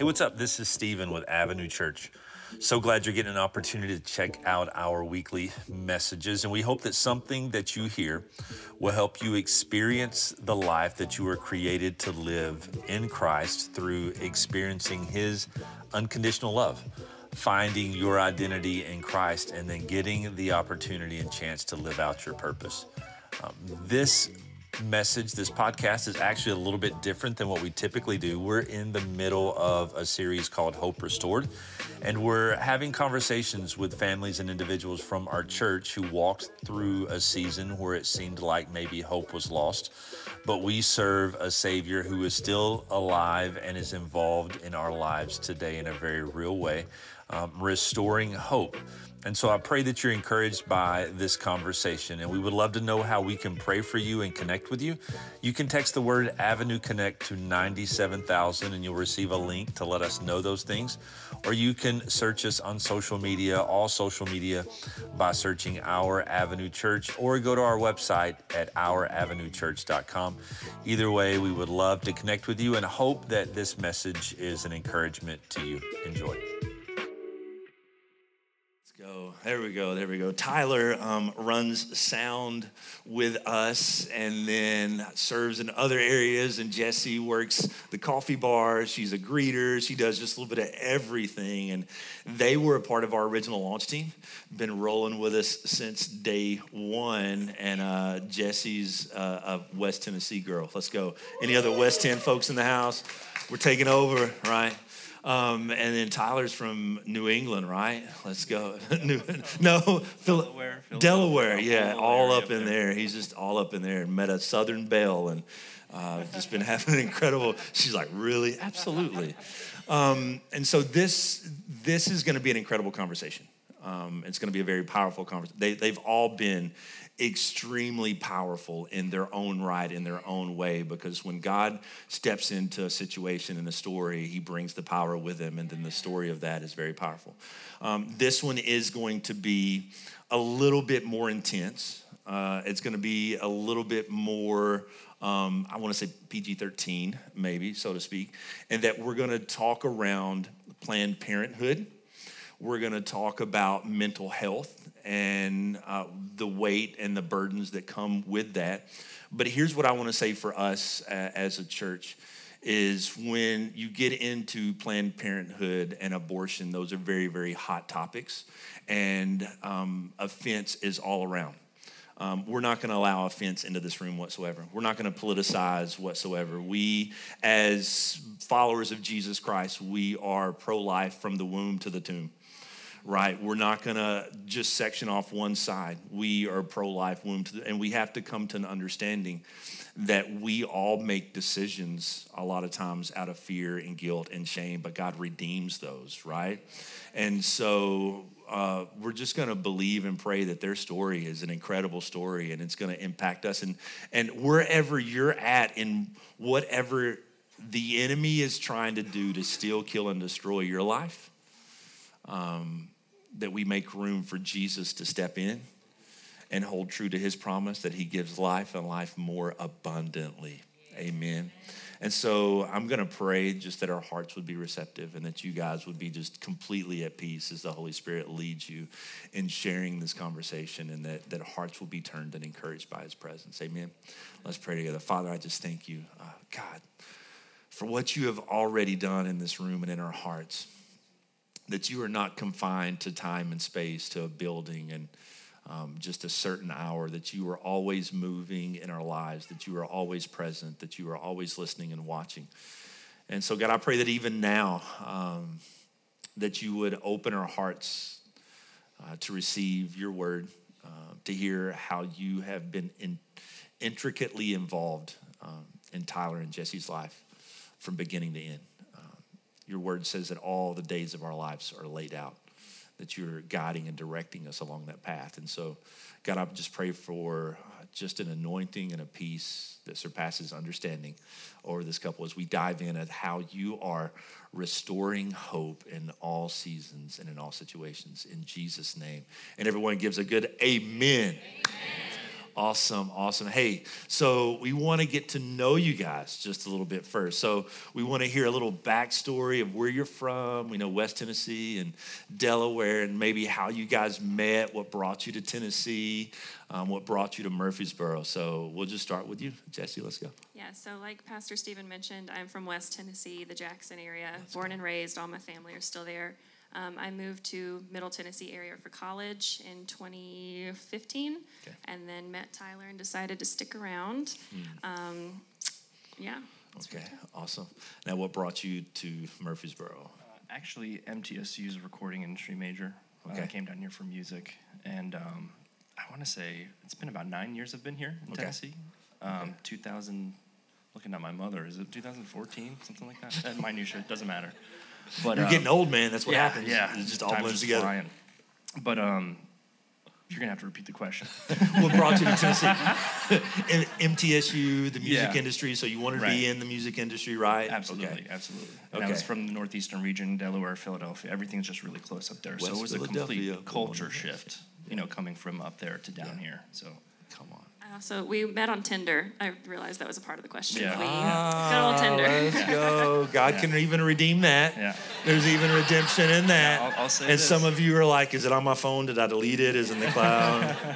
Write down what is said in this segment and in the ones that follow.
Hey, what's up? This is Stephen with Avenue Church. So glad you're getting an opportunity to check out our weekly messages. And we hope that something that you hear will help you experience the life that you were created to live in Christ through experiencing His unconditional love, finding your identity in Christ, and then getting the opportunity and chance to live out your purpose. Um, this message, this podcast is actually a little bit different than what we typically do. We're in the middle of a series called Hope Restored, and we're having conversations with families and individuals from our church who walked through a season where it seemed like maybe hope was lost. But we serve a Savior who is still alive and is involved in our lives today in a very real way, um, restoring hope. And so I pray that you're encouraged by this conversation. And we would love to know how we can pray for you and connect with you. You can text the word Avenue Connect to 97,000 and you'll receive a link to let us know those things. Or you can search us on social media, all social media, by searching Our Avenue Church, or go to our website at ouravenuechurch.com. Either way, we would love to connect with you and hope that this message is an encouragement to you. Enjoy There we go. There we go. Tyler um, runs sound with us and then serves in other areas. And Jessie works the coffee bar. She's a greeter. She does just a little bit of everything. And they were a part of our original launch team, been rolling with us since day one. And uh, Jessie's uh, a West Tennessee girl. Let's go. Any other West Tenn folks in the house? We're taking over, right? Um, and then Tyler's from New England, right? Let's go. New, no, Delaware. Delaware, yeah, all up in there. He's just all up in there. and Met a Southern belle and uh, just been having an incredible. She's like, really, absolutely. Um, and so this this is going to be an incredible conversation. Um, it's going to be a very powerful conversation. They, they've all been extremely powerful in their own right, in their own way, because when God steps into a situation in a story, he brings the power with him, and then the story of that is very powerful. Um, this one is going to be a little bit more intense. Uh, it's going to be a little bit more. Um, I want to say PG 13, maybe, so to speak, and that we're going to talk around Planned Parenthood. We're going to talk about mental health and uh, the weight and the burdens that come with that. But here's what I want to say for us uh, as a church is when you get into Planned Parenthood and abortion, those are very, very hot topics, and um, offense is all around. Um, we're not going to allow offense into this room whatsoever. We're not going to politicize whatsoever. We, as followers of Jesus Christ, we are pro life from the womb to the tomb right? We're not going to just section off one side. We are pro life, womb, and we have to come to an understanding that we all make decisions a lot of times out of fear and guilt and shame, but God redeems those, right? And so uh, we're just going to believe and pray that their story is an incredible story and it's going to impact us. And, and wherever you're at in whatever the enemy is trying to do to steal, kill, and destroy your life, um, that we make room for Jesus to step in and hold true to his promise that he gives life and life more abundantly. Amen. And so I'm going to pray just that our hearts would be receptive and that you guys would be just completely at peace as the Holy Spirit leads you in sharing this conversation and that, that hearts will be turned and encouraged by his presence. Amen. Let's pray together. Father, I just thank you, uh, God, for what you have already done in this room and in our hearts that you are not confined to time and space, to a building and um, just a certain hour, that you are always moving in our lives, that you are always present, that you are always listening and watching. And so, God, I pray that even now, um, that you would open our hearts uh, to receive your word, uh, to hear how you have been in, intricately involved um, in Tyler and Jessie's life from beginning to end your word says that all the days of our lives are laid out, that you're guiding and directing us along that path. And so, God, I just pray for just an anointing and a peace that surpasses understanding over this couple as we dive in at how you are restoring hope in all seasons and in all situations in Jesus' name. And everyone gives a good amen. amen. Awesome, awesome. Hey, so we want to get to know you guys just a little bit first. So we want to hear a little backstory of where you're from. We know West Tennessee and Delaware, and maybe how you guys met, what brought you to Tennessee, um, what brought you to Murfreesboro. So we'll just start with you, Jessie. Let's go. Yeah, so like Pastor Stephen mentioned, I'm from West Tennessee, the Jackson area, born and raised. All my family are still there. Um, I moved to Middle Tennessee area for college in 2015, Okay. and then met Tyler and decided to stick around. Um, yeah. Okay, awesome. Now, what brought you to Murfreesboro? Actually, MTSU's a recording industry major. Uh, Okay. I came down here for music, and um, I want to say it's been about nine years I've been here in Okay. Tennessee. Um, 2000, looking at my mother, is it 2014, something like that? That minutia doesn't matter. But You're um, getting old, man. That's what yeah, happens. Yeah, it just all Time's blends together. flying. But um, you're gonna have to repeat the question. what brought you to Tennessee? MTSU, the music Yeah. industry. So you wanted to be in the music industry, right? Absolutely, Okay. absolutely. And I was from the northeastern region, Delaware, Philadelphia. Everything's just really close up there. so West it was a complete culture shift, you know, coming from up there to down Yeah. here. So Come on. I also, we met on Tinder. I realized that was a part of the question. Yeah. We, Ah, good old Tinder. Let's go. God Yeah. can even redeem that. Yeah. There's even redemption in that. I'll- I'll say and this. some of you are like, is it on my phone? Did I delete it? Is it in the cloud?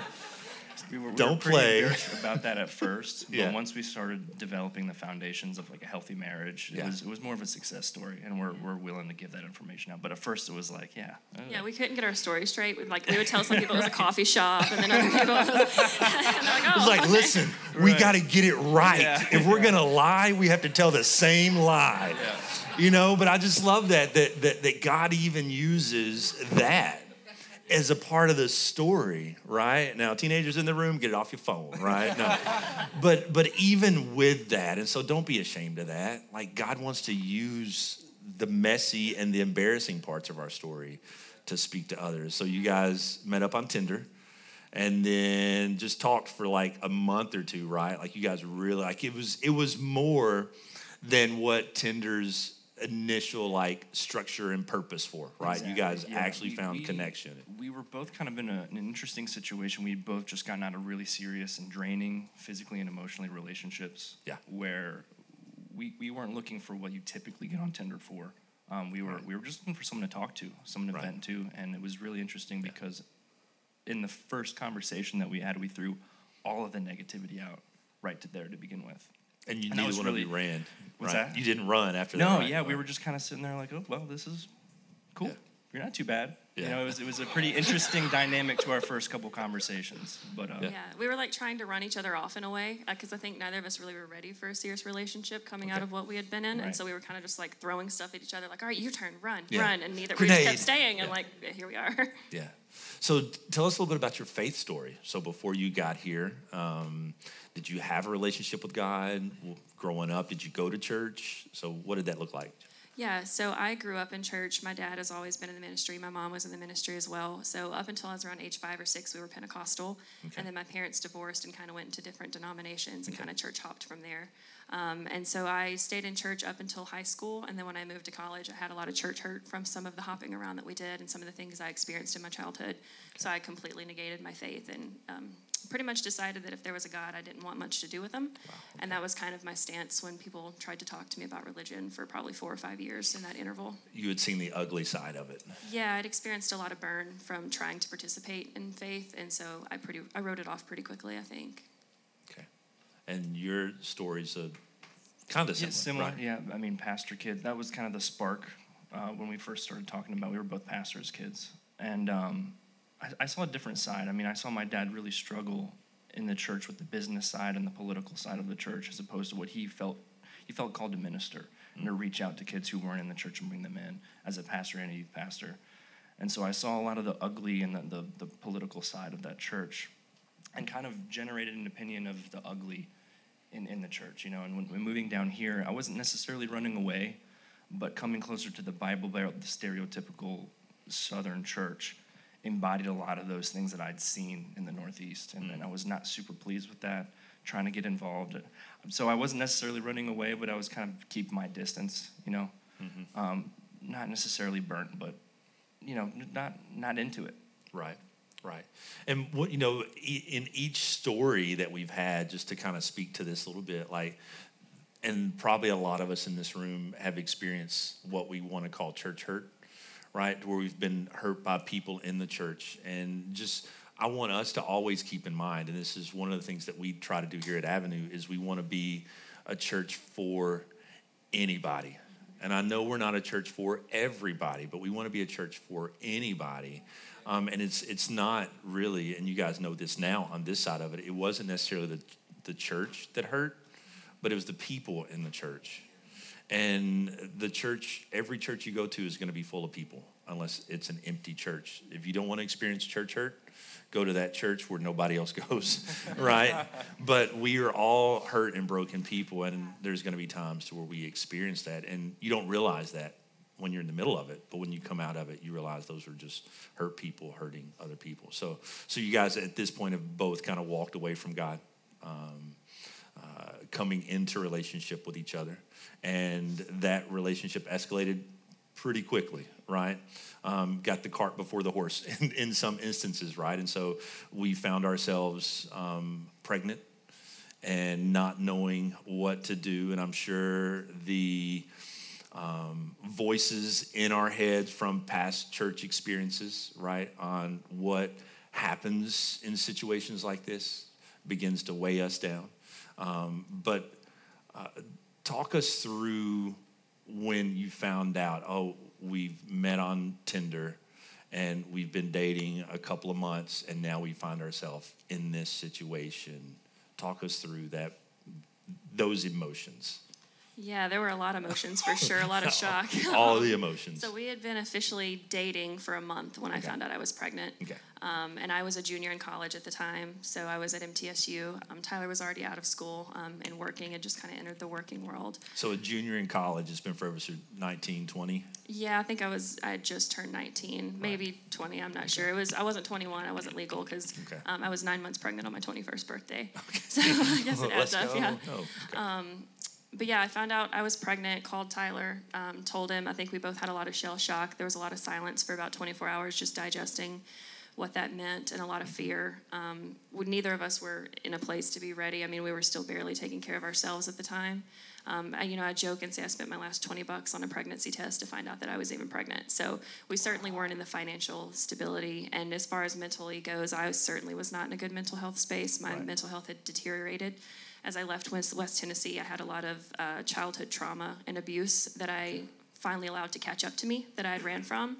we were, we Don't were pretty play. about that at first. Yeah. But once we started developing the foundations of like a healthy marriage, it Yeah. was it was more of a success story, and we're, we're willing to give that information out. But at first, it was like, yeah, Yeah, we couldn't get our story straight. We'd like we would tell some people it was a coffee shop, and then other people, and like, oh, It's like, okay." listen, we got to get it right. Yeah. If we're gonna lie, we have to tell the same lie. You know, but I just love that that that, that God even uses that as a part of the story, right? Now, teenagers in the room, get it off your phone, right? No. but but even with that, and so don't be ashamed of that. Like God wants to use the messy and the embarrassing parts of our story to speak to others. So you guys met up on Tinder and then just talked for like a month or two, right? Like you guys really like it was it was more than what Tinder's initial like structure and purpose for, right? You guys yeah. actually We- found we- connection. We were both kind of in a, an interesting situation. We'd both just gotten out of really serious and draining physically and emotionally relationships. Yeah. Where we, we weren't looking for what you typically get on Tinder for. Um, we were we were just looking for someone to talk to, someone to Right. vent to, and it was really interesting because in the first conversation that we had, we threw all of the negativity out right to there to begin with. And you And neither one of you ran. What's right? that? You didn't run after that. No, right? yeah, we were just kind of sitting there like, oh well, this is cool. Yeah. You're not too bad. Yeah. You know, it was it was a pretty interesting dynamic to our first couple conversations. But uh, Yeah. Yeah, we were like trying to run each other off in a way because I think neither of us really were ready for a serious relationship coming out of what we had been in, Right. and so we were kind of just like throwing stuff at each other, like, "All right, your turn, run, Yeah. run," and neither we just kept staying, and Yeah. like, yeah, here we are. Yeah. So t- tell us a little bit about your faith story. So before you got here, um, did you have a relationship with God growing up? Did you go to church? So what did that look like? Yeah, so I grew up in church. My dad has always been in the ministry. My mom was in the ministry as well. So up until I was around age five or six, we were Pentecostal. Okay. And then my parents divorced and kind of went into different denominations and kind of church hopped from there. Um, and so I stayed in church up until high school. And then when I moved to college, I had a lot of church hurt from some of the hopping around that we did and some of the things I experienced in my childhood. So I completely negated my faith and um, pretty much decided that if there was a God, I didn't want much to do with him. And that was kind of my stance when people tried to talk to me about religion for probably four or five years in that interval. You had seen the ugly side of it. Yeah, I'd experienced a lot of burn from trying to participate in faith, and so I pretty I wrote it off pretty quickly. I think. Okay. And your story's a kind of Yeah, similar. similar. right? Yeah, I mean, pastor kid. That was kind of the spark uh, when we first started talking about. We were both pastors' kids, and um, I, I saw a different side. I mean, I saw my dad really struggle in the church with the business side and the political side of the church, as opposed to what he felt. He felt called to minister and to mm. reach out to kids who weren't in the church and bring them in as a pastor and a youth pastor. And so I saw a lot of the ugly and the, the, the political side of that church and kind of generated an opinion of the ugly in, in the church, you know. And when, when moving down here, I wasn't necessarily running away, but coming closer to the Bible Belt, the stereotypical Southern church, embodied a lot of those things that I'd seen in the Northeast. And, and I was not super pleased with that, trying to get involved. So I wasn't necessarily running away, but I was kind of keeping my distance, you know. Um, not necessarily burnt, but, you know, not, not into it. Right. Right. And what you know, e- in each story that we've had, just to kind of speak to this a little bit, like, and probably a lot of us in this room have experienced what we want to call church hurt, right? Where we've been hurt by people in the church. And just, I want us to always keep in mind, and this is one of the things that we try to do here at Avenue, is we want to be a church for anybody. And I know we're not a church for everybody, but we want to be a church for anybody. Um, and it's it's not really, and you guys know this now on this side of it. It wasn't necessarily the the church that hurt, but it was the people in the church. And the church, every church you go to is going to be full of people, unless it's an empty church. If you don't want to experience church hurt, go to that church where nobody else goes, right? but we are all hurt and broken people, and there's going to be times to where we experience that, and you don't realize that when you're in the middle of it, but when you come out of it, you realize those are just hurt people hurting other people. So, so you guys at this point have both kind of walked away from God, um, coming into relationship with each other, and that relationship escalated pretty quickly, right? Um, got the cart before the horse in, in, some instances, right? And so we found ourselves um, pregnant and not knowing what to do, and I'm sure the um, voices in our heads from past church experiences, right, on what happens in situations like this begins to weigh us down. Um, but uh, talk us through when you found out, oh, we've met on Tinder and we've been dating a couple of months and now we find ourselves in this situation. Talk us through that those emotions. Yeah, there were a lot of emotions for sure, a lot of shock. All the emotions. so we had been officially dating for a month when I found out I was pregnant. Okay. Um, and I was a junior in college at the time, so I was at MTSU. Um, Tyler was already out of school um, and working and just kind of entered the working world. So a junior in college it's been forever, 19, 20? Yeah, I think I was. I had just turned 19, maybe 20. I'm not sure. It was. I wasn't 21. I wasn't legal because Okay. um, I was nine months pregnant on my 21st birthday. Okay. So I guess it adds up. Yeah. Oh, okay. but yeah, I found out I was pregnant, called Tyler, um, told him. I think we both had a lot of shell shock. There was a lot of silence for about 24 hours just digesting what that meant and a lot of fear. Um, neither of us were in a place to be ready. I mean, we were still barely taking care of ourselves at the time. Um, I, you know, I joke and say I spent my last 20 bucks on a pregnancy test to find out that I was even pregnant. So we certainly weren't in the financial stability. And as far as mentally goes, I certainly was not in a good mental health space. My Right. mental health had deteriorated. As I left West, West Tennessee, I had a lot of uh, childhood trauma and abuse that I finally allowed to catch up to me that I had ran from.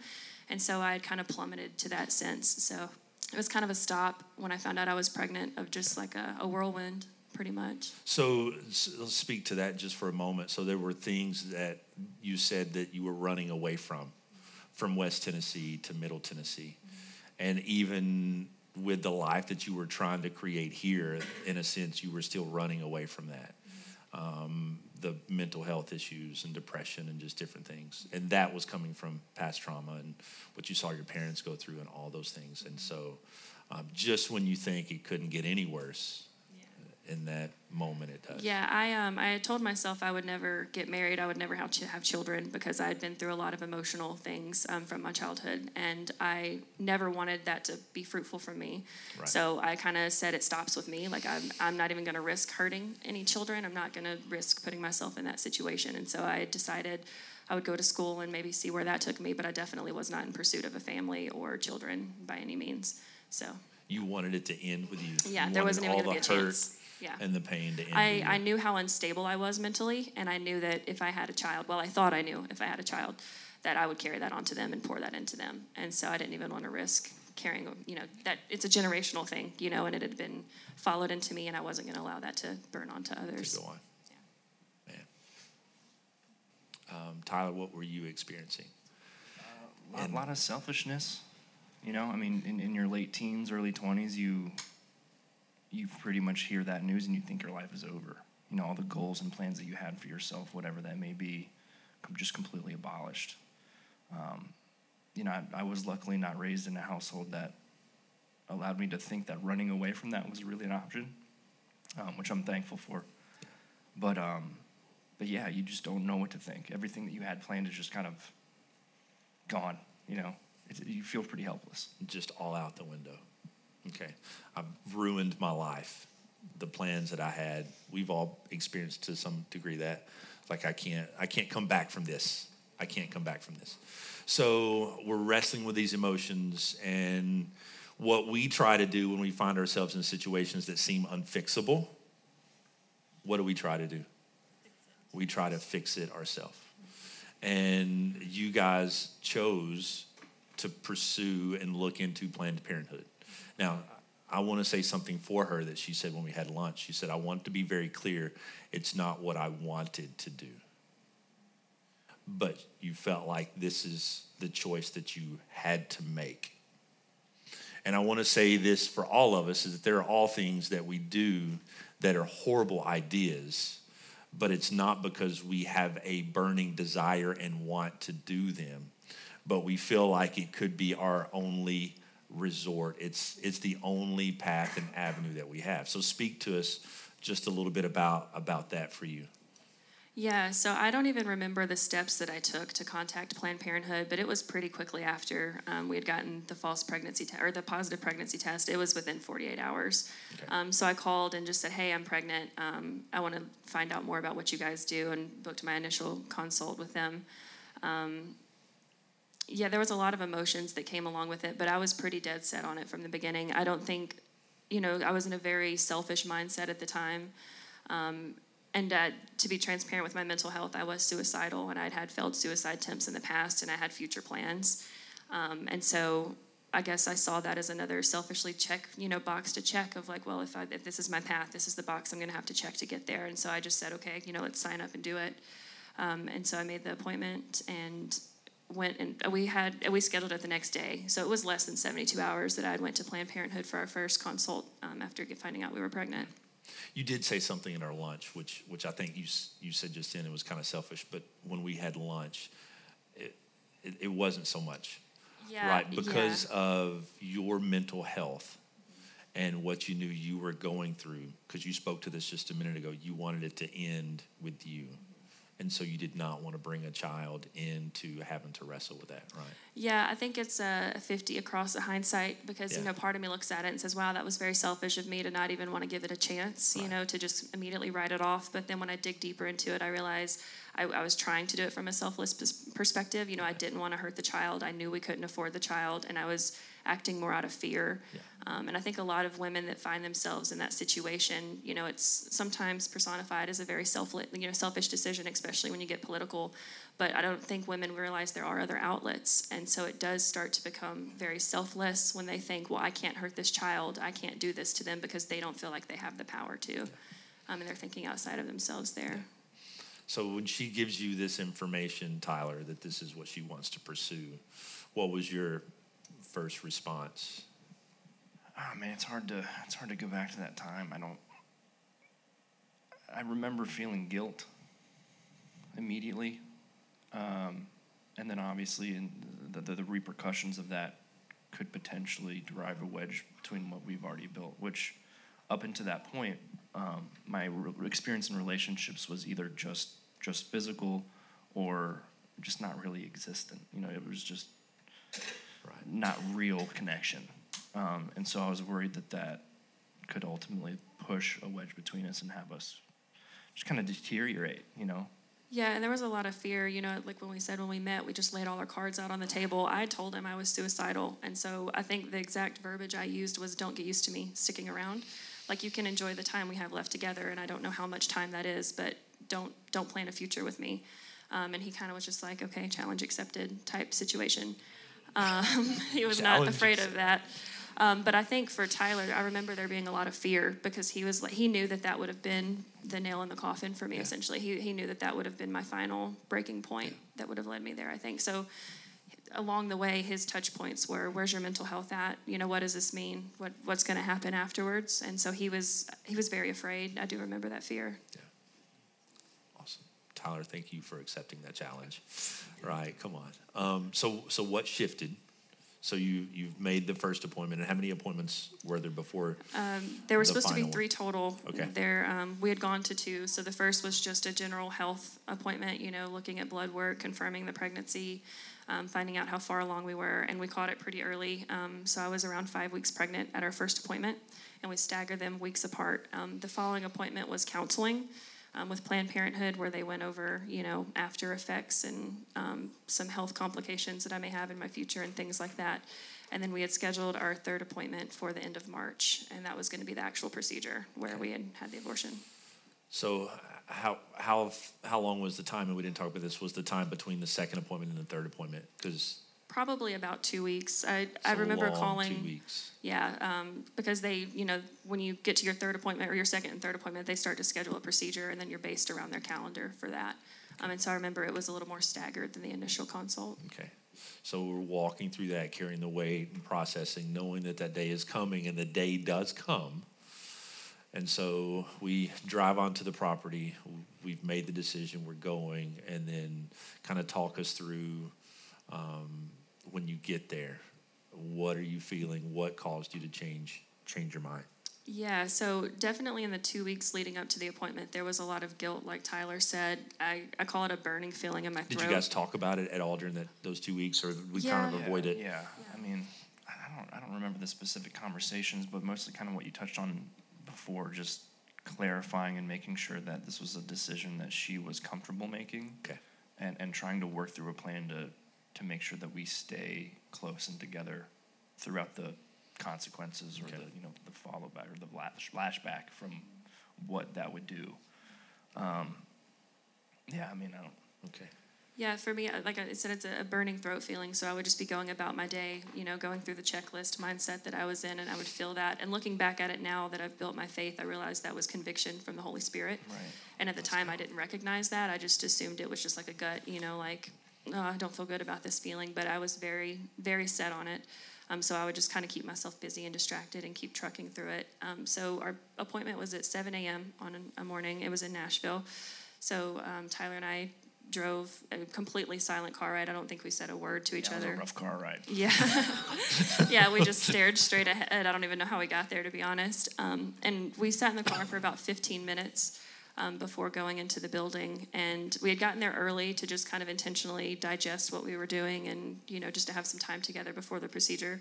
And so I had kind of plummeted to that sense. So it was kind of a stop when I found out I was pregnant of just like a, a whirlwind, pretty much. So let's speak to that just for a moment. So there were things that you said that you were running away from, from West Tennessee to Middle Tennessee, and even with the life that you were trying to create here, in a sense, you were still running away from that. Um, the mental health issues and depression and just different things, and that was coming from past trauma and what you saw your parents go through and all those things. And so, um, just when you think it couldn't get any worse, in that moment it does. Yeah, I um I had told myself I would never get married. I would never have ch- have children because I had been through a lot of emotional things um, from my childhood, and I never wanted that to be fruitful for me. Right. So I kind of said it stops with me. Like I'm I'm not even going to risk hurting any children. I'm not going to risk putting myself in that situation. And so I decided. I would go to school and maybe see where that took me, but I definitely was not in pursuit of a family or children by any means. So, You wanted it to end with you. yeah, You there wasn't even all going to the be a hurt chance. Yeah. And the pain to end. I, with I knew how unstable I was mentally, and I knew that if I had a child, well, I thought I knew if I had a child, that I would carry that onto them and pour that into them. And so I didn't even want to risk carrying, you know, that it's a generational thing, you know, and it had been followed into me, and I wasn't going to allow that to burn onto others. to go on. Yeah. Man. Um, Tyler, what were you experiencing? A lot, lot of selfishness. You know, I mean, in, in your late teens, early 20s, you you pretty much hear that news and you think your life is over. You know, all the goals and plans that you had for yourself, whatever that may be, just completely abolished. Um, you know, I, I was luckily not raised in a household that allowed me to think that running away from that was really an option, um, which I'm thankful for. But um, but yeah, you just don't know what to think. Everything that you had planned is just kind of gone. You know, you feel pretty helpless. Just all out the window. Okay. I've ruined my life. The plans that I had, we've all experienced to some degree that. Like I can't I can't come back from this. I can't come back from this. So we're wrestling with these emotions and what we try to do when we find ourselves in situations that seem unfixable, what do we try to do? We try to fix it ourselves. And you guys chose to pursue and look into Planned Parenthood. Now, I want to say something for her that she said when we had lunch. She said, I want to be very clear it's not what I wanted to do. But you felt like this is the choice that you had to make. And I want to say this for all of us is that there are all things that we do that are horrible ideas, but it's not because we have a burning desire and want to do them, but we feel like it could be our only resort. It's it's the only path and avenue that we have. So speak to us just a little bit about about that for you. Yeah, so I don't even remember the steps that I took to contact Planned Parenthood, but it was pretty quickly after um, we had gotten the false pregnancy test or the positive pregnancy test. It was within 48 hours. Okay. Um, so I called and just said, "Hey, I'm pregnant. Um, I want to find out more about what you guys do," and booked my initial consult with them. Um, yeah, there was a lot of emotions that came along with it, but I was pretty dead set on it from the beginning. I don't think, you know, I was in a very selfish mindset at the time. Um, and uh, to be transparent with my mental health, I was suicidal and I'd had failed suicide attempts in the past and I had future plans. Um, and so I guess I saw that as another selfishly check, you know, box to check of like, well, if, I, if this is my path, this is the box I'm going to have to check to get there. And so I just said, okay, you know, let's sign up and do it. Um, and so I made the appointment and went and we had we scheduled it the next day. So it was less than 72 hours that I went to Planned Parenthood for our first consult um, after finding out we were pregnant. You did say something in our lunch, which which I think you you said just then. It was kind of selfish, but when we had lunch, it it, it wasn't so much, yeah, right? Because yeah. of your mental health and what you knew you were going through. Because you spoke to this just a minute ago, you wanted it to end with you and so you did not want to bring a child into having to wrestle with that right? Yeah i think it's a 50 across the hindsight because yeah. you know part of me looks at it and says wow that was very selfish of me to not even want to give it a chance right. you know to just immediately write it off. But then when i dig deeper into it i realize I, I was trying to do it from a selfless perspective. You know i didn't want to hurt the child. I knew we couldn't afford the child. And i was acting more out of fear. Yeah. Um, and I think a lot of women that find themselves in that situation, you know, it's sometimes personified as a very self, you know, selfish decision, especially when you get political. But I don't think women realize there are other outlets, and so it does start to become very selfless when they think, "Well, I can't hurt this child. I can't do this to them because they don't feel like they have the power to," um, and they're thinking outside of themselves there. So when she gives you this information, Tyler, that this is what she wants to pursue, what was your first response? Oh man, it's hard to it's hard to go back to that time. I don't. I remember feeling guilt immediately, um, and then obviously, in the, the, the repercussions of that could potentially drive a wedge between what we've already built. Which, up until that point, um, my re- experience in relationships was either just just physical or just not really existent. You know, it was just right. not real connection. Um, and so I was worried that that could ultimately push a wedge between us and have us just kind of deteriorate, you know? Yeah, and there was a lot of fear, you know, like when we said when we met, we just laid all our cards out on the table. I told him I was suicidal. And so I think the exact verbiage I used was don't get used to me sticking around. Like you can enjoy the time we have left together, and I don't know how much time that is, but don't don't plan a future with me. Um, and he kind of was just like, okay, challenge accepted type situation. Um, he was not afraid of that. Um, but I think for Tyler, I remember there being a lot of fear because he was he knew that that would have been the nail in the coffin for me. Yeah. Essentially, he he knew that that would have been my final breaking point that would have led me there. I think so. Along the way, his touch points were, "Where's your mental health at? You know, what does this mean? What what's going to happen afterwards?" And so he was he was very afraid. I do remember that fear. Yeah. Tyler. Thank you for accepting that challenge. Right, come on. Um, so so what shifted? So you you've made the first appointment, and how many appointments were there before? There were The supposed to be three total. Okay. There, um, we had gone to two. So the first was just a general health appointment, you know, looking at blood work, confirming the pregnancy, um, finding out how far along we were, and we caught it pretty early. Um, so I was around five weeks pregnant at our first appointment, and we staggered them weeks apart. Um, the following appointment was counseling. Um, with Planned Parenthood, where they went over, you know, after effects and um, some health complications that I may have in my future and things like that. And then we had scheduled our third appointment for the end of March, and that was going to be the actual procedure where we had had the abortion. So how how how long was the time? And we didn't talk about this. Was the time between the second appointment and the third appointment? Because Probably about two weeks. I, I remember calling. two weeks. Yeah, um, because they, you know, when you get to your third appointment or your second and third appointment, they start to schedule a procedure, and then you're based around their calendar for that. Um, and so I remember it was a little more staggered than the initial consult. Okay. So we're walking through that, carrying the weight and processing, knowing that that day is coming, and the day does come. And so we drive onto the property. We've made the decision. We're going, and then kind of talk us through um, when you get there. What are you feeling? What caused you to change change your mind? Yeah, so definitely in the two weeks leading up to the appointment, there was a lot of guilt, like Tyler said. I, I call it a burning feeling in my Did throat. you guys talk about it at all during that those two weeks, or we kind Yeah. of Yeah, avoid it? Yeah, yeah. I mean, I I don't, I don't remember the specific conversations, but mostly kind of what you touched on before, just clarifying and making sure that this was a decision that she was comfortable making. Okay. And, and trying to work through a plan to, to make sure that we stay close and together throughout the consequences or Okay. the, you know, the follow back or the flash, flashback from what that would do. Um, yeah, I mean, I don't, Okay. Yeah, for me, like I said, it's a a burning throat feeling. So I would just be going about my day, you know, going through the checklist mindset that I was in, and I would feel that. And looking back at it now that I've built my faith, I realized that was conviction from the Holy Spirit. Right. And at the time, I didn't recognize that. I just assumed it was just like a gut, you know, like, oh, I don't feel good about this feeling. But I was very, very set on it. Um, so I would just kind of keep myself busy and distracted and keep trucking through it. Um, so our appointment was at 7 a.m. on a, morning. It was in Nashville. So um, Tyler and I drove a completely silent car ride. I don't think we said a word to each yeah, it was other. a rough car ride. Yeah. yeah, we just stared straight ahead. I don't even know how we got there, to be honest. Um, and we sat in the car for about 15 minutes um, before going into the building. And we had gotten there early to just kind of intentionally digest what we were doing and, you know, just to have some time together before the procedure.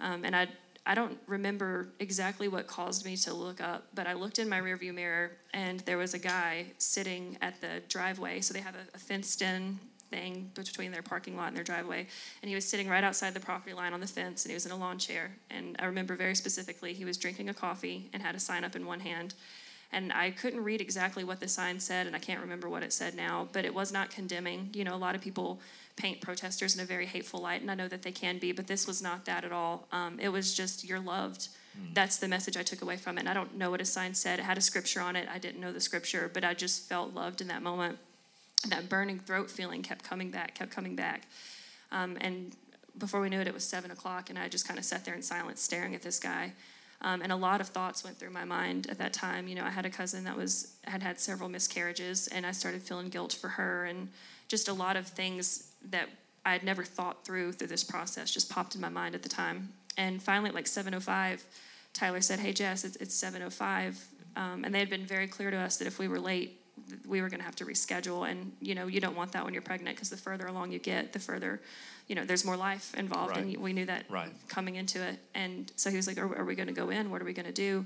Um, and I, I don't remember exactly what caused me to look up, but I looked in my rearview mirror and there was a guy sitting at the driveway. So they have a, a fenced in thing between their parking lot and their driveway. And he was sitting right outside the property line on the fence and he was in a lawn chair. And I remember very specifically he was drinking a coffee and had a sign up in one hand. And I couldn't read exactly what the sign said, and I can't remember what it said now, but it was not condemning. You know, a lot of people paint protesters in a very hateful light, and I know that they can be, but this was not that at all. Um, it was just, you're loved. That's the message I took away from it. And I don't know what a sign said. It had a scripture on it. I didn't know the scripture, but I just felt loved in that moment. That burning throat feeling kept coming back, kept coming back. Um, and before we knew it, it was seven o'clock, and I just kind of sat there in silence, staring at this guy. Um, and a lot of thoughts went through my mind at that time. You know, I had a cousin that was had had several miscarriages, and I started feeling guilt for her, and just a lot of things that I had never thought through through this process just popped in my mind at the time. And finally, at like 7:05, Tyler said, "Hey Jess, it's, it's 7:05," um, and they had been very clear to us that if we were late, we were going to have to reschedule. And you know, you don't want that when you're pregnant because the further along you get, the further, you know, there's more life involved, and we knew that Right. coming into it. And so he was like, "Are, are we going to go in? What are we going to do?"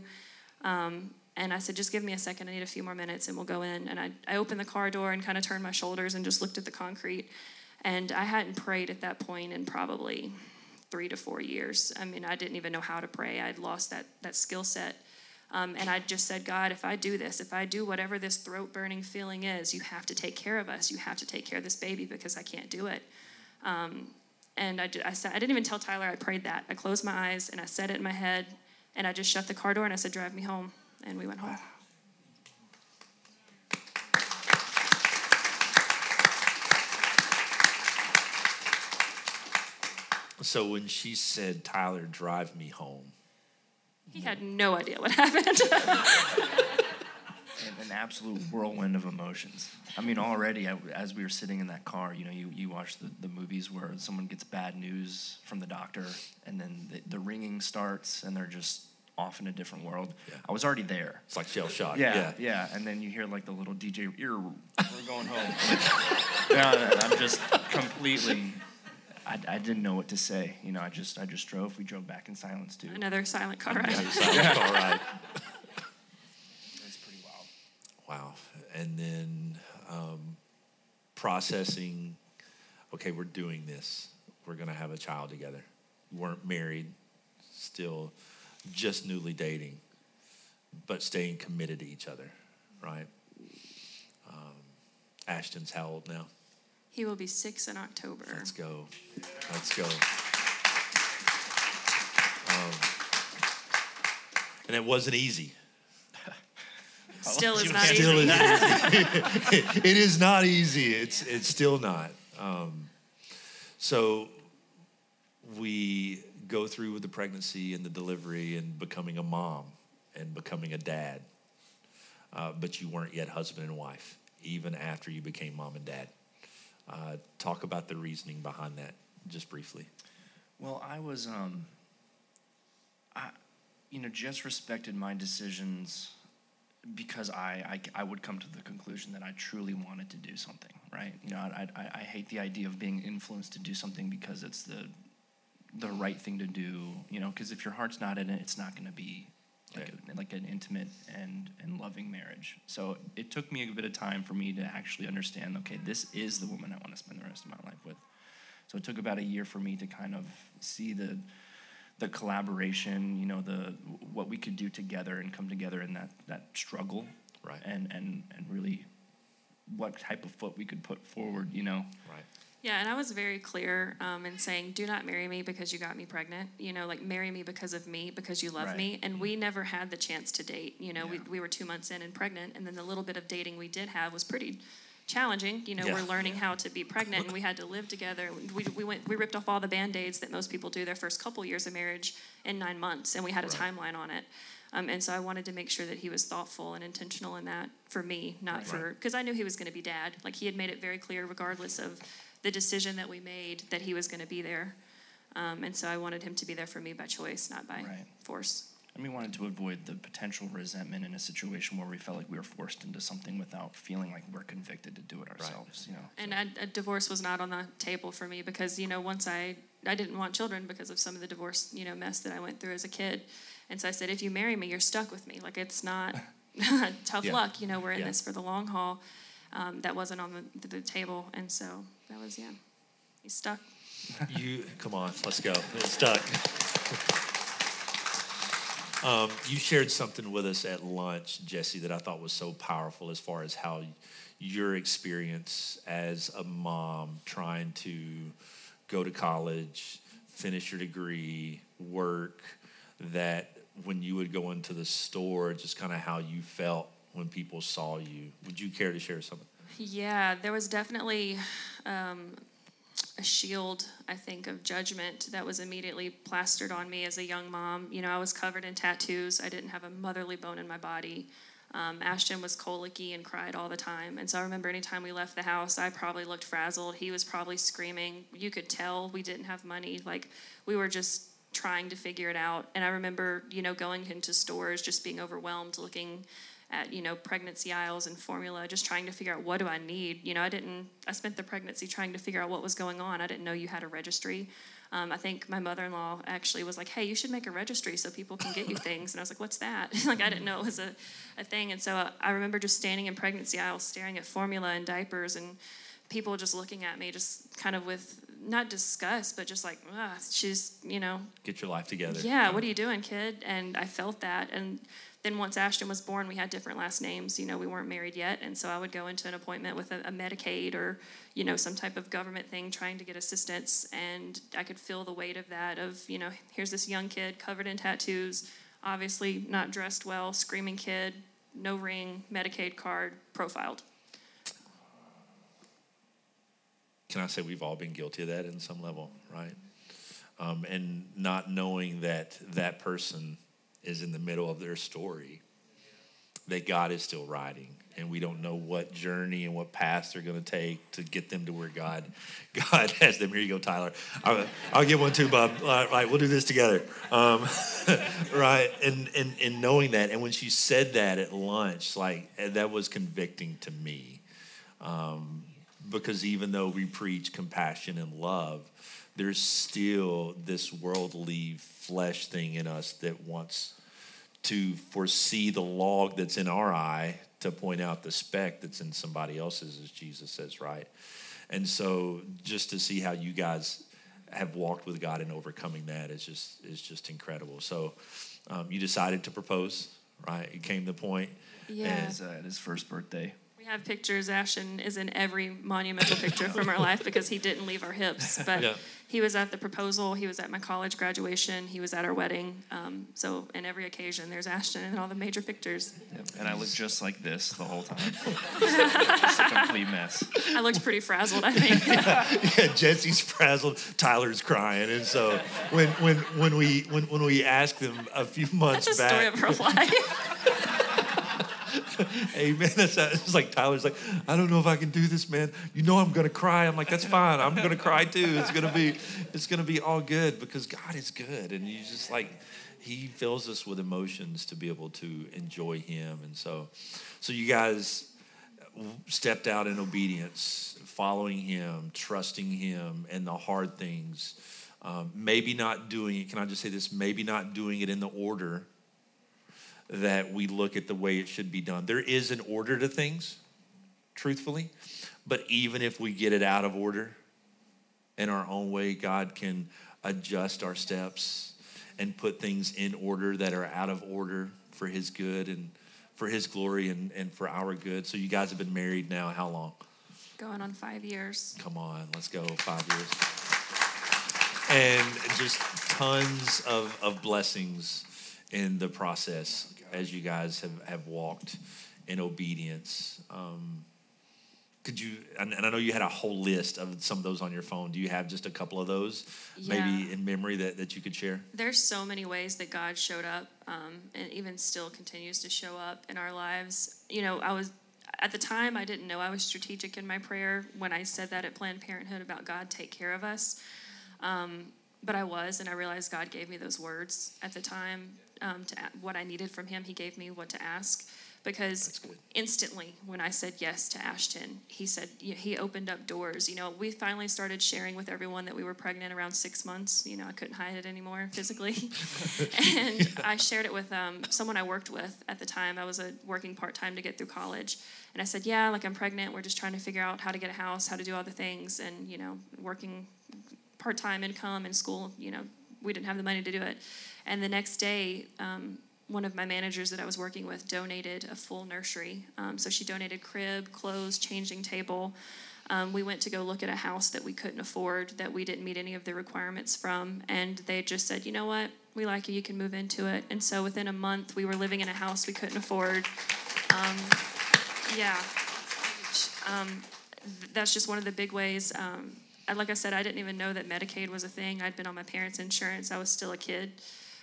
Um, and I said, "Just give me a second. I need a few more minutes, and we'll go in." And I, I opened the car door and kind of turned my shoulders and just looked at the concrete. And I hadn't prayed at that point in probably three to four years. I mean, I didn't even know how to pray. I'd lost that that skill set. Um, and I just said, God, if I do this, if I do whatever this throat burning feeling is, you have to take care of us. You have to take care of this baby because I can't do it. Um, and I, ju- I, said, I didn't even tell Tyler I prayed that. I closed my eyes and I said it in my head. And I just shut the car door and I said, drive me home. And we went home. So when she said, "Tyler, drive me home," He had no idea what happened. And, an absolute whirlwind of emotions. I mean, already I, as we were sitting in that car, you know, you, you watch the, the movies where someone gets bad news from the doctor, and then the, the ringing starts, and they're just off in a different world. Yeah. I was already there. It's like shell shock. Yeah, yeah. yeah, And then you hear like the little DJ, "Ear, we're going home." yeah, I'm just completely. I, I didn't know what to say. You know, I just I just drove. We drove back in silence too. Another silent car ride. All right. It's pretty wild. Wow. And then um, processing, okay, we're doing this. We're going to have a child together. weren't married, still just newly dating, but staying committed to each other, right? Um, Ashton's how old now? He will be six in October. Let's go. Let's go. Um, and it wasn't easy. Still is not easy. Still is easy. it is not easy. It's it's still not. Um, so we go through with the pregnancy and the delivery and becoming a mom and becoming a dad, uh, but you weren't yet husband and wife even after you became mom and dad. Uh, talk about the reasoning behind that, just briefly. Well, I was, um, I, you know, just respected my decisions because I, I, I would come to the conclusion that I truly wanted to do something, right? You know, I, I, I hate the idea of being influenced to do something because it's the, the right thing to do, you know, because if your heart's not in it, it's not going to be like, a, like an intimate and, and loving marriage. So it took me a bit of time for me to actually understand, okay, this is the woman I want to spend the rest of my life with. So it took about a year for me to kind of see the the collaboration, you know, the what we could do together and come together in that that struggle, Right. And and and really, what type of foot we could put forward, you know. Right. Yeah, and I was very clear um, in saying, do not marry me because you got me pregnant. You know, like marry me because of me, because you love Right. me. And we never had the chance to date. You know, we, Yeah. we were two months in and pregnant. And then the little bit of dating we did have was pretty challenging. You know, Yeah. we're learning how to be pregnant and we had to live together. We, we went, we ripped off all the band aids that most people do their first couple years of marriage in nine months. And we had a Right. timeline on it. Um, and so I wanted to make sure that he was thoughtful and intentional in that for me, not Right. for because I knew he was going to be dad. Like he had made it very clear, regardless of the decision that we made, that he was going to be there. Um, and so I wanted him to be there for me by choice, not by Right. force. And we wanted to avoid the potential resentment in a situation where we felt like we were forced into something without feeling like we're convicted to do it ourselves, you know. And I, a divorce was not on the table for me because you know once I I didn't want children because of some of the divorce you know mess that I went through as a kid, and so I said if you marry me you're stuck with me like it's not tough Yeah. luck you know we're in Yeah. this for the long haul. Um, that wasn't on the, the table, and so that was yeah, he's stuck. You come on, let's go. It's stuck. Um, you shared something with us at lunch, Jessie, that I thought was so powerful as far as how your experience as a mom trying to go to college, finish your degree, work, that when you would go into the store, just kind of how you felt when people saw you. Would you care to share something? Yeah, there was definitely um, a shield, I think, of judgment that was immediately plastered on me as a young mom. You know, I was covered in tattoos. I didn't have a motherly bone in my body. Um, Ashton was colicky and cried all the time. And so I remember anytime we left the house, I probably looked frazzled. He was probably screaming. You could tell we didn't have money. Like, we were just trying to figure it out. And I remember, you know, going into stores, just being overwhelmed, looking at you know pregnancy aisles and formula just trying to figure out what do i need? You know i didn't i spent the pregnancy trying to figure out what was going on. I didn't know you had a registry. Um, i think my mother-in-law actually was like hey you should make a registry so people can get you things. And i was like what's that? Like i didn't know it was a, a thing. And so uh, i remember just standing in pregnancy aisles staring at formula and diapers and people just looking at me just kind of with not disgust but just like she's you know Get your life together. yeah, what are you doing, kid? And I felt that. And then once Ashton was born, we had different last names. You know, we weren't married yet. And so I would go into an appointment with a, a Medicaid or, you know, some type of government thing trying to get assistance. And I could feel the weight of that of, you know, here's this young kid covered in tattoos, obviously not dressed well, screaming kid, no ring, Medicaid card, profiled. can I say we've all been guilty of that in some level, right? Um, and not knowing that that person is in the middle of their story that God is still writing. And we don't know what journey and what path they're going to take to get them to where God, God has them. Here you go, Tyler. I'll, I'll get one too, Bob. All right, we'll do this together. Um, right, and, and and knowing that, and when she said that at lunch, like that was convicting to me, um, because even though we preach compassion and love, there's still this worldly flesh thing in us that wants to foresee the log that's in our eye to point out the speck that's in somebody else's, as Jesus says, right? And so just to see how you guys have walked with God and overcoming that is just is just incredible. So um, you decided to propose, right? It came the point. Yeah. His, uh, his first birthday. We have pictures. Ashton is in every monumental picture from our life because he didn't leave our hips. But Yeah. he was at the proposal. He was at my college graduation. He was at our wedding. Um, so in every occasion, there's Ashton in all the major pictures. Yep. And I looked just like this the whole time. just a complete mess. I looked pretty frazzled. I think. yeah, Jessie's frazzled, Tyler's crying, and so when when when we when, when we asked them a few months That's a back, story of her life. man, that's it's like Tyler's like, I don't know if I can do this, man. You know I'm gonna cry. I'm like, that's fine. I'm gonna cry too. It's gonna be it's gonna be all good because God is good, and you just like He fills us with emotions to be able to enjoy Him, and so so you guys stepped out in obedience, following Him, trusting Him, and the hard things. Um, maybe not doing it. Can I just say this? Maybe not doing it in the order that we look at the way it should be done. There is an order to things, truthfully, but even if we get it out of order in our own way, God can adjust our steps and put things in order that are out of order for His good and for His glory and, and for our good. So, you guys have been married now how long? Going on five years. Come on, let's go. Five years. And just tons of, of blessings in the process as you guys have, have walked in obedience. Um, could you, and, and I know you had a whole list of some of those on your phone. Do you have just a couple of those maybe in memory that, that you could share? There's so many ways that God showed up, um, and even still continues to show up in our lives. You know, I was at the time I didn't know I was strategic in my prayer when I said that at Planned Parenthood about God take care of us. Um, but I was, and I realized God gave me those words at the time um, to what I needed from Him. He gave me what to ask because instantly when I said yes to Ashton, he said you know, he opened up doors. You know, we finally started sharing with everyone that we were pregnant around six months. You know, I couldn't hide it anymore physically, and I shared it with um, someone I worked with at the time. I was uh, working part time to get through college, and I said, "Yeah, like I'm pregnant. We're just trying to figure out how to get a house, how to do all the things, and you know, working part time income in school. You know, we didn't have the money to do it." And the next day, um, one of my managers that I was working with donated a full nursery. Um, so she donated crib, clothes, changing table. Um, we went to go look at a house that we couldn't afford, that we didn't meet any of the requirements from, and they just said, you know what, we like you, you can move into it. And so within a month, we were living in a house we couldn't afford. Um, yeah. Um, th- that's just one of the big ways. Like I said, I didn't even know that Medicaid was a thing. I'd been on my parents' insurance. I was still a kid.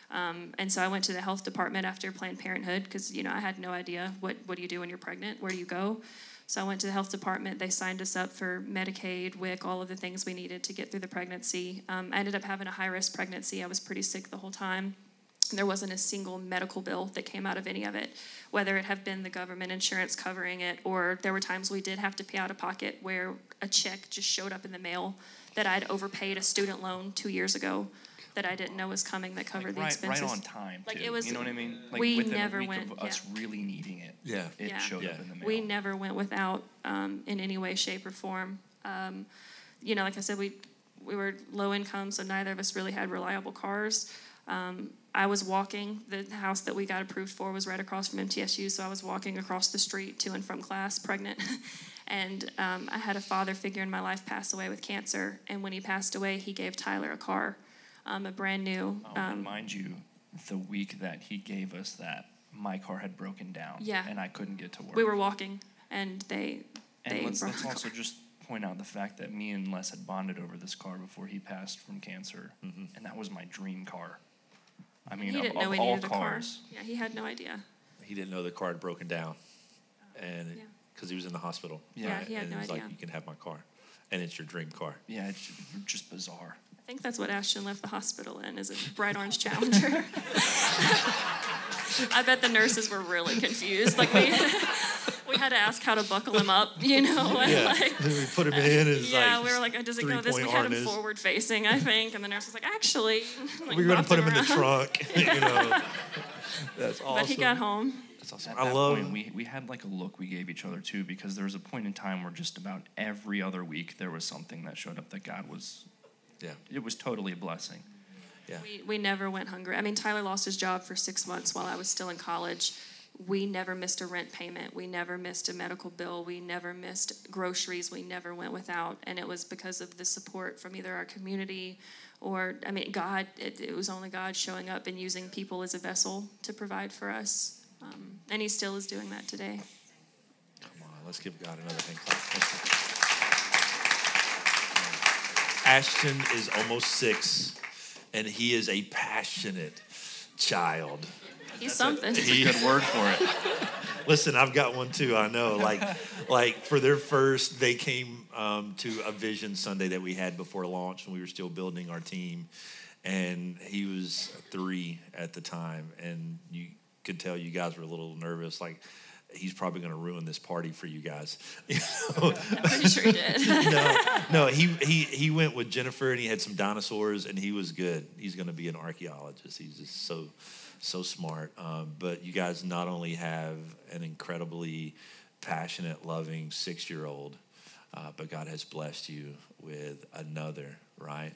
Um, and so I went to the health department after Planned Parenthood because you know I had no idea what what do you do when you're pregnant, where do you go. So I went to the health department. They signed us up for Medicaid, WIC, all of the things we needed to get through the pregnancy. Um, I ended up having a high risk pregnancy. I was pretty sick the whole time. There wasn't a single medical bill that came out of any of it, whether it have been the government insurance covering it, or there were times we did have to pay out of pocket where a check just showed up in the mail that I'd overpaid a student loan two years ago that I didn't know was coming that covered Like, the right, expenses. right on time. Like, too. it was- You know what I mean? Like we within never a week went- of us yeah. really needing it. Yeah. It Yeah. showed up in the mail. We never went without um, in any way, shape, or form. Um, you know, like I said, we we were low income, so neither of us really had reliable cars. Um, I was walking. The house that we got approved for was right across from MTSU, so I was walking across the street to and from class, pregnant. and um, I had a father figure in my life pass away with cancer, and when he passed away, he gave Tyler a car, um, a brand new. Oh, and Um, mind you, the week that he gave us that, my car had broken down. Yeah. And I couldn't get to work. we were walking, and they And they let's, brought let's a also car. just point out the fact that me and Les had bonded over this car before he passed from cancer, and that was my dream car. I mean, he didn't know of he all needed a cars. car. Yeah, he had no idea. he didn't know the car had broken down, oh, and Yeah. because he was in the hospital. Yeah, he had and no was like, idea. "You can have my car," and it's your dream car. Yeah, it's just bizarre. I think that's what Ashton left the hospital in, is a bright orange Challenger. I bet the nurses were really confused. Like we, we had to ask how to buckle him up, you know, and like. we put him in. And Yeah, we were like, does it go this? We had him forward facing, I think, and the nurse was like, actually, like, We're gonna put him in the around. trunk. you know, that's awesome. But he got home. That's awesome. At I that love. point, we, we had like a look we gave each other too, because there was a point in time where just about every other week there was something that showed up that God was, yeah, it was totally a blessing. yeah. We, we never went hungry. I mean, Tyler lost his job for six months while I was still in college. We never missed a rent payment. We never missed a medical bill. We never missed groceries. We never went without. And it was because of the support from either our community or, I mean, God. It, it was only God showing up and using people as a vessel to provide for us. Um, and He still is doing that today. Come on, let's give God another clap. Ashton is almost six, and he is a passionate child. He's something. Good word for it. Listen, I've got one too. I know. Like, like for their first, they came um, to a Vision Sunday that we had before launch when we were still building our team, and he was three at the time, and you could tell you guys were a little nervous. Like, he's probably going to ruin this party for you guys. You know? I'm pretty sure he did. no, no, he, he he went with Jennifer and he had some dinosaurs and he was good. He's going to be an archaeologist. He's just so so smart. Um, but you guys not only have an incredibly passionate, loving six year old, uh, but God has blessed you with another, right?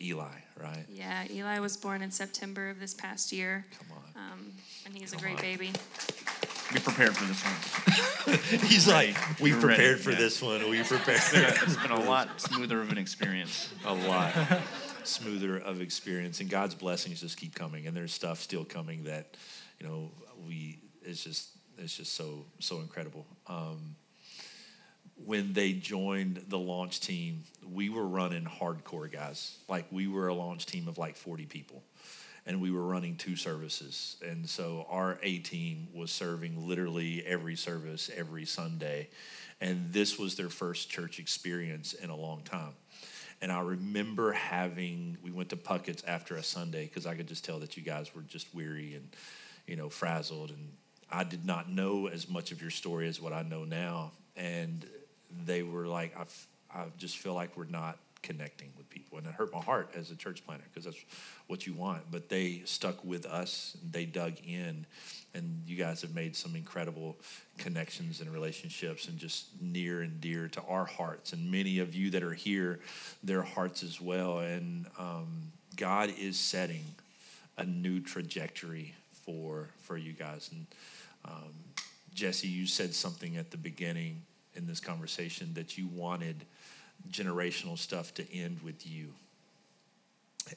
Eli, right? yeah, Eli was born in September of this past year. Come on. Um, and he's a great on. baby. Be prepared for this one. He's like, we You're ready, prepared for yeah. this one. We prepared. It's been a lot smoother of an experience. a lot smoother of experience and god's blessings just keep coming and there's stuff still coming that you know we it's just it's just so so incredible um, when they joined the launch team we were running hardcore guys like we were a launch team of like 40 people and we were running two services and so our a team was serving literally every service every sunday and this was their first church experience in a long time and I remember having, we went to Puckett's after a Sunday because I could just tell that you guys were just weary and, you know, frazzled. And I did not know as much of your story as what I know now. And they were like, I, I just feel like we're not connecting with people. And it hurt my heart as a church planter because that's what you want. But they stuck with us, and they dug in. And you guys have made some incredible connections and relationships and just near and dear to our hearts. And many of you that are here, their hearts as well. And um, God is setting a new trajectory for for you guys. And um, Jessie, you said something at the beginning in this conversation that you wanted generational stuff to end with you,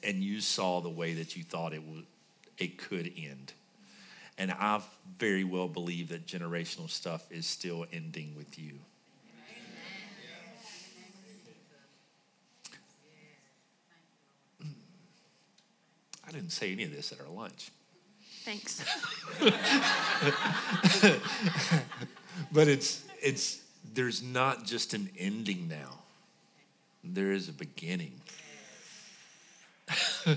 and you saw the way that you thought it would it could end. And I very well believe that generational stuff is still ending with you. Mm. I didn't say any of this at our lunch. Thanks. But it's it's there's not just an ending now. There is a beginning.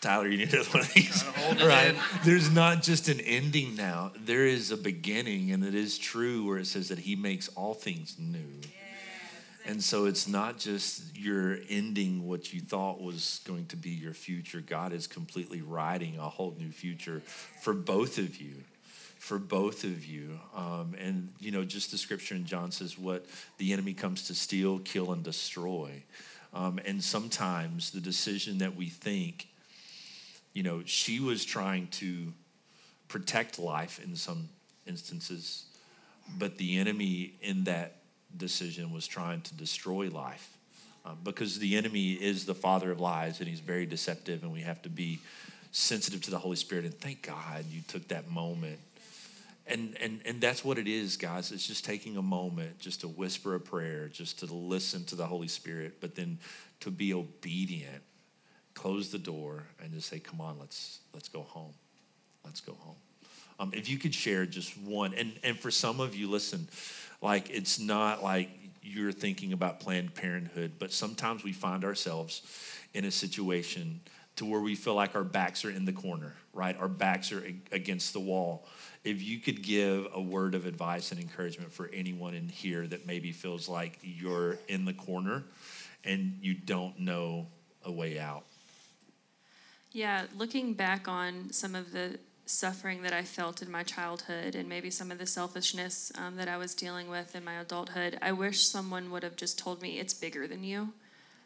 Tyler, you need another one of these. Right. There's not just an ending now. There is a beginning, and it is true where it says that he makes all things new. And so it's not just you're ending what you thought was going to be your future. God is completely writing a whole new future for both of you. For both of you. Um, and, you know, just the scripture in John says what the enemy comes to steal, kill, and destroy. Um, and sometimes the decision that we think, you know, she was trying to protect life in some instances, but the enemy in that decision was trying to destroy life um, because the enemy is the father of lies and he's very deceptive, and we have to be sensitive to the Holy Spirit. And thank God you took that moment. And, and, and that's what it is, guys. It's just taking a moment just to whisper a prayer, just to listen to the Holy Spirit, but then to be obedient, close the door, and just say, "Come on, let's let's go home. Let's go home." Um, if you could share just one, and, and for some of you, listen, like it's not like you're thinking about Planned Parenthood, but sometimes we find ourselves in a situation to where we feel like our backs are in the corner, right? Our backs are against the wall. If you could give a word of advice and encouragement for anyone in here that maybe feels like you're in the corner and you don't know a way out. Yeah, looking back on some of the suffering that I felt in my childhood and maybe some of the selfishness um, that I was dealing with in my adulthood, I wish someone would have just told me it's bigger than you.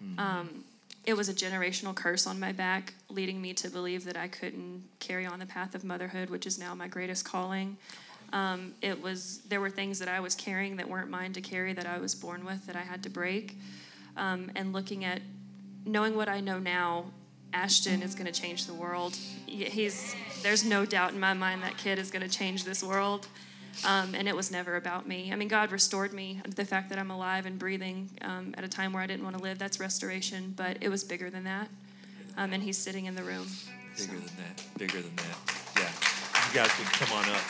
Mm-hmm. Um, it was a generational curse on my back, leading me to believe that I couldn't carry on the path of motherhood, which is now my greatest calling. Um, it was there were things that I was carrying that weren't mine to carry that I was born with that I had to break. Um, and looking at knowing what I know now, Ashton is going to change the world. He's there's no doubt in my mind that kid is going to change this world. Um, and it was never about me. I mean, God restored me. The fact that I'm alive and breathing um, at a time where I didn't want to live, that's restoration. But it was bigger than that. Um, and He's sitting in the room. Bigger so. than that. Bigger than that. Yeah. You guys can come on up.